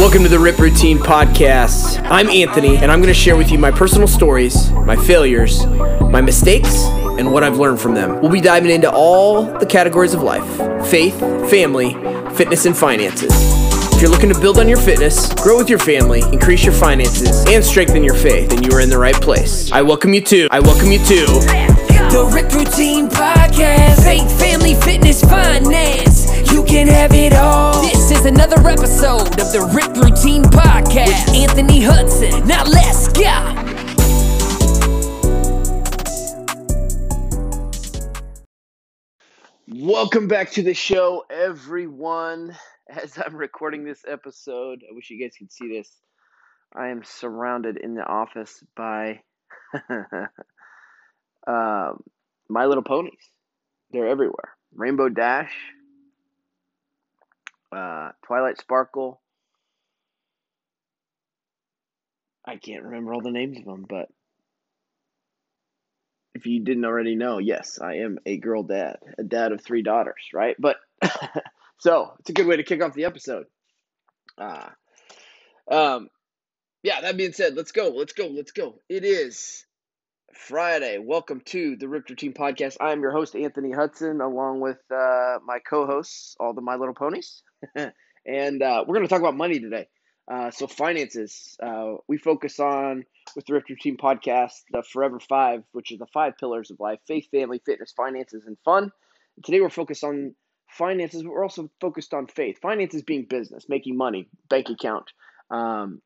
Welcome to the Ripped Routine Podcast. I'm Anthony, and I'm going to share with you my personal stories, my failures, my mistakes, and what I've learned from them. We'll be diving into all the categories of life faith, family, fitness, and finances. If you're looking to build on your fitness, grow with your family, increase your finances, and strengthen your faith, then you are in the right place. I welcome you to. I welcome you to. The Ripped Routine Podcast. Faith, family, fitness, finance. You can have it all. Is another episode of the Ripped Routine Podcast with Anthony Hudson. Now let's go. Welcome back to the show, everyone. As I'm recording this episode, I wish you guys could see this. I am surrounded in the office by um, My Little Ponies. They're everywhere. Rainbow Dash, uh, Twilight Sparkle. I can't remember all the names of them, but if you didn't already know, yes, I am a girl dad, a dad of three daughters, right? But so it's a good way to kick off the episode. Uh, um, yeah, that being said, let's go, let's go, let's go. It is Friday. Welcome to the Rip Team Podcast. I am your host, Anthony Hudson, along with uh, my co hosts, all the My Little Ponies. and uh, we're going to talk about money today. Uh, so, finances. Uh, we focus on, with the Ripped Routine Podcast, the Forever Five, which are the five pillars of life faith, family, fitness, finances, and fun. Today, we're focused on finances, but we're also focused on faith. Finances being business, making money, bank account. Um,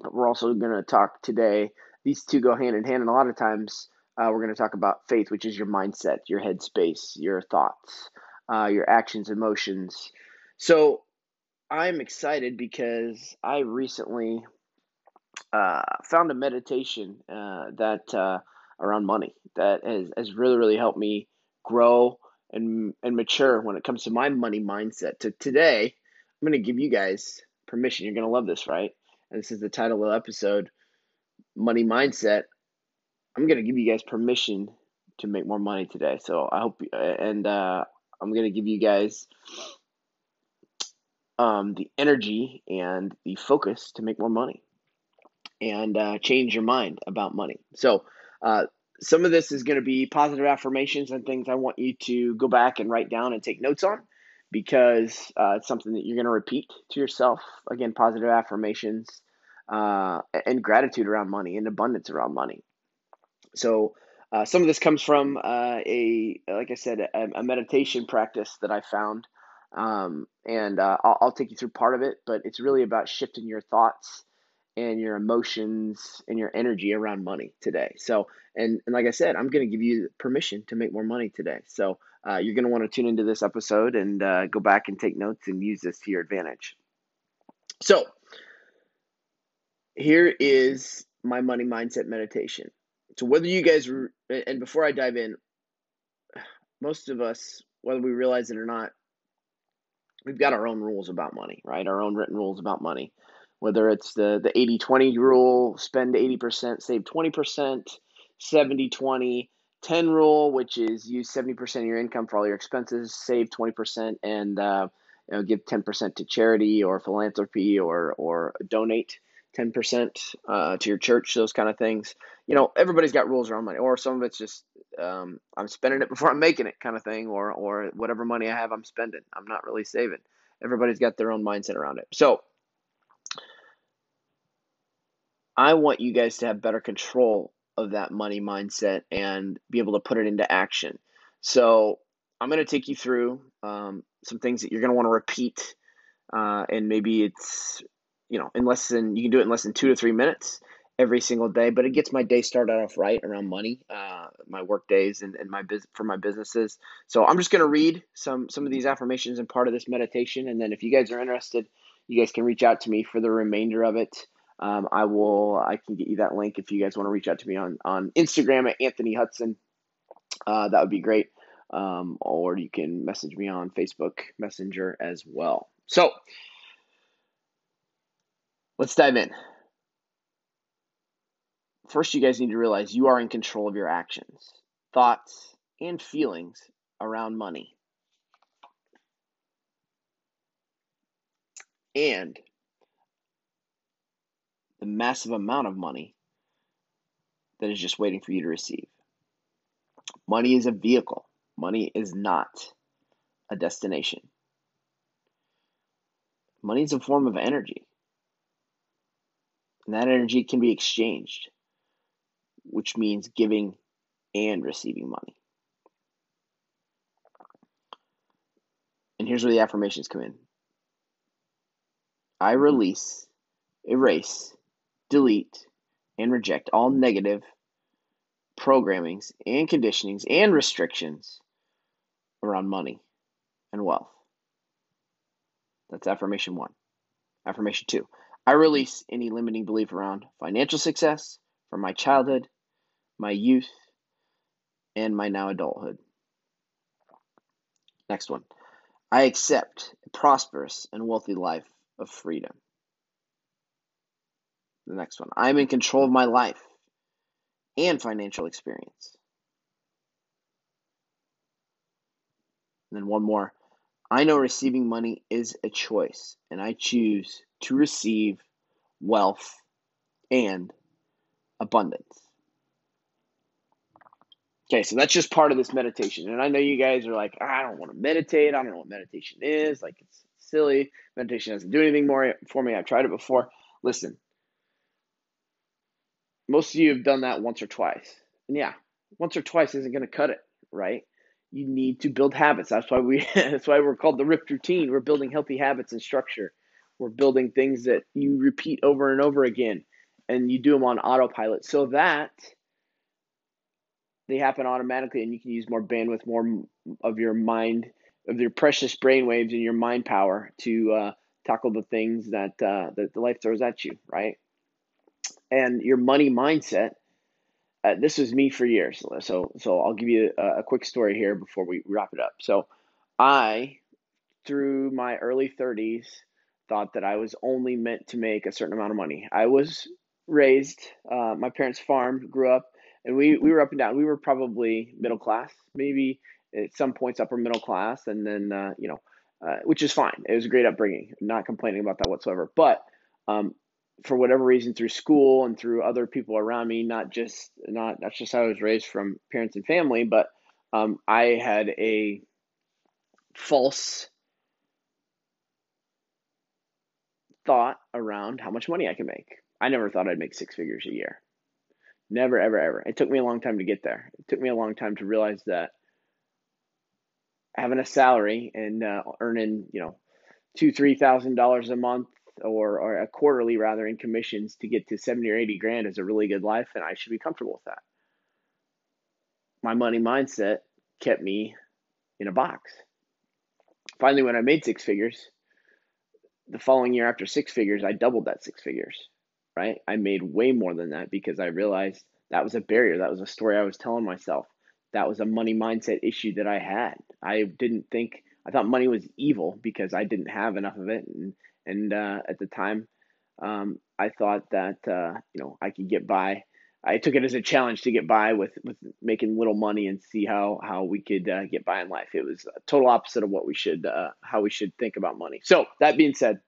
but we're also going to talk today these two go hand in hand. And a lot of times uh, we're going to talk about faith, which is your mindset, your headspace, your thoughts, uh, your actions, emotions. So I'm excited because I recently uh, found a meditation uh, that uh, around money that has, has really, really helped me grow and, and mature when it comes to my money mindset. To today, I'm going to give you guys permission. You're going to love this, right? And this is the title of the episode money mindset, I'm going to give you guys permission to make more money today. So I hope, and uh, I'm going to give you guys um, the energy and the focus to make more money and uh, change your mind about money. So, uh, some of this is going to be positive affirmations and things I want you to go back and write down and take notes on because uh, it's something that you're going to repeat to yourself. Again, positive affirmations uh, and gratitude around money and abundance around money. So uh, some of this comes from uh, a, like I said, a, a, meditation practice that I found. Um, and uh, I'll, I'll, take you through part of it, but it's really about shifting your thoughts and your emotions and your energy around money today. So, and, and like I said, I'm going to give you permission to make more money today. So, uh, you're going to want to tune into this episode and uh, go back and take notes and use this to your advantage. So, here is my money mindset meditation. So whether you guys and before I dive in, most of us, whether we realize it or not, we've got our own rules about money, right? Our own written rules about money. Whether it's the the 80-20 rule, spend 80%, save 20%, 70-20, 10 rule, which is use 70% of your income for all your expenses, save 20%, and uh, you know, give 10% to charity or philanthropy or, or donate 10% uh, to your church, those kind of things. You know, everybody's got rules around money, or some of it's just um, I'm spending it before I'm making it kind of thing, or, or whatever money I have, I'm spending. I'm not really saving. Everybody's got their own mindset around it. So, I want you guys to have better control of that money mindset and be able to put it into action. So, I'm going to take you through um, some things that you're going to want to repeat. Uh, and maybe it's you know, in less than you can do it in less than two to three minutes every single day. But it gets my day started off right around money, uh, my work days, and, and my biz for my businesses. So I'm just gonna read some some of these affirmations and part of this meditation, and then if you guys are interested, you guys can reach out to me for the remainder of it. Um, I will. I can get you that link if you guys want to reach out to me on on Instagram at Anthony Hudson. Uh, that would be great. Um, or you can message me on Facebook Messenger as well. So Let's dive in. First, you guys need to realize you are in control of your actions, thoughts, and feelings around money. And the massive amount of money that is just waiting for you to receive. Money is a vehicle, money is not a destination. Money is a form of energy. And that energy can be exchanged, which means giving and receiving money. And here's where the affirmations come in I release, erase, delete, and reject all negative programmings and conditionings and restrictions around money and wealth. That's affirmation one. Affirmation two I release any limiting belief around financial success from my childhood, my youth, and my now adulthood. Next one. I accept a prosperous and wealthy life of freedom. The next one. I am in control of my life and financial experience. And then one more. I know receiving money is a choice, and I choose to receive wealth and abundance. Okay, so that's just part of this meditation. And I know you guys are like, I don't want to meditate. I don't know what meditation is. Like, it's silly. Meditation doesn't do anything more for me. I've tried it before. Listen, most of you have done that once or twice. And yeah, once or twice isn't going to cut it, right? You need to build habits. That's why we that's why we're called the ripped routine. We're building healthy habits and structure. We're building things that you repeat over and over again and you do them on autopilot so that they happen automatically and you can use more bandwidth, more of your mind, of your precious brain waves and your mind power to uh, tackle the things that, uh, that the life throws at you, right? and your money mindset. Uh, this was me for years. So, so I'll give you a, a quick story here before we wrap it up. So, I, through my early 30s, thought that I was only meant to make a certain amount of money. I was raised, uh, my parents farmed, grew up, and we, we were up and down. We were probably middle class, maybe at some points upper middle class, and then, uh, you know, uh, which is fine. It was a great upbringing. I'm not complaining about that whatsoever. But um, for whatever reason through school and through other people around me not just not that's just how i was raised from parents and family but um, i had a false thought around how much money i could make i never thought i'd make six figures a year never ever ever it took me a long time to get there it took me a long time to realize that having a salary and uh, earning you know two three thousand dollars a month or, or a quarterly rather in commissions to get to 70 or 80 grand is a really good life and I should be comfortable with that. My money mindset kept me in a box. Finally, when I made six figures, the following year after six figures, I doubled that six figures, right? I made way more than that because I realized that was a barrier. That was a story I was telling myself. That was a money mindset issue that I had. I didn't think, I thought money was evil because I didn't have enough of it. And and uh, at the time, um, I thought that uh, you know I could get by. I took it as a challenge to get by with with making little money and see how how we could uh, get by in life. It was total opposite of what we should uh, how we should think about money. So that being said,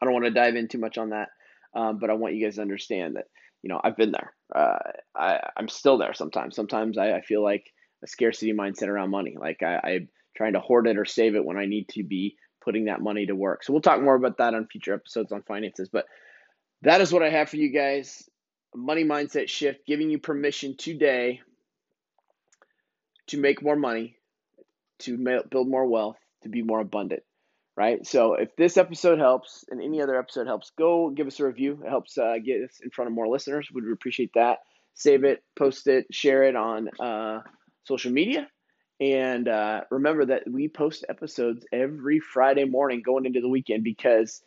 I don't want to dive in too much on that, um, but I want you guys to understand that you know I've been there. Uh, I I'm still there sometimes. Sometimes I, I feel like a scarcity mindset around money. Like I, I'm trying to hoard it or save it when I need to be putting that money to work. So we'll talk more about that on future episodes on finances. But that is what I have for you guys. Money mindset shift, giving you permission today to make more money, to build more wealth, to be more abundant. Right. So if this episode helps and any other episode helps, go give us a review. It helps uh, get us in front of more listeners. We'd appreciate that. Save it, post it, share it on uh, social media and uh, remember that we post episodes every Friday morning going into the weekend because,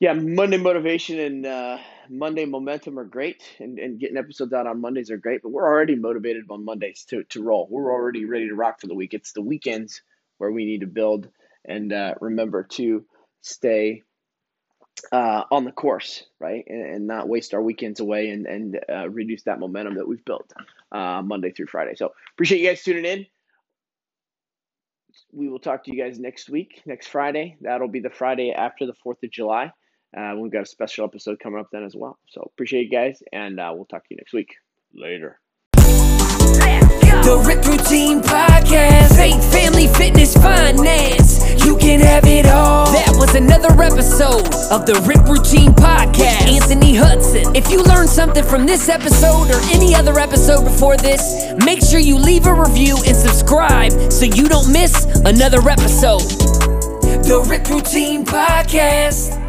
yeah, Monday motivation and uh, Monday momentum are great, and, and getting episodes out on Mondays are great. But we're already motivated on Mondays to, to roll. We're already ready to rock for the week. It's the weekends where we need to build and uh, remember to stay uh, on the course, right, and, and, not waste our weekends away and and uh, reduce that momentum that we've built uh, Monday through Friday. So appreciate you guys tuning in. We will talk to you guys next week, next Friday. That'll be the Friday after the Fourth of July. Uh, we've got a special episode coming up then as well. So appreciate you guys, and uh, we'll talk to you next week. Later. The Ripped Routine Podcast, faith, family, fitness, finance. Can have it all. That was another episode of the Ripped Routine Podcast. Anthony Hudson. If you learned something from this episode or any other episode before this, make sure you leave a review and subscribe so you don't miss another episode. The Ripped Routine Podcast.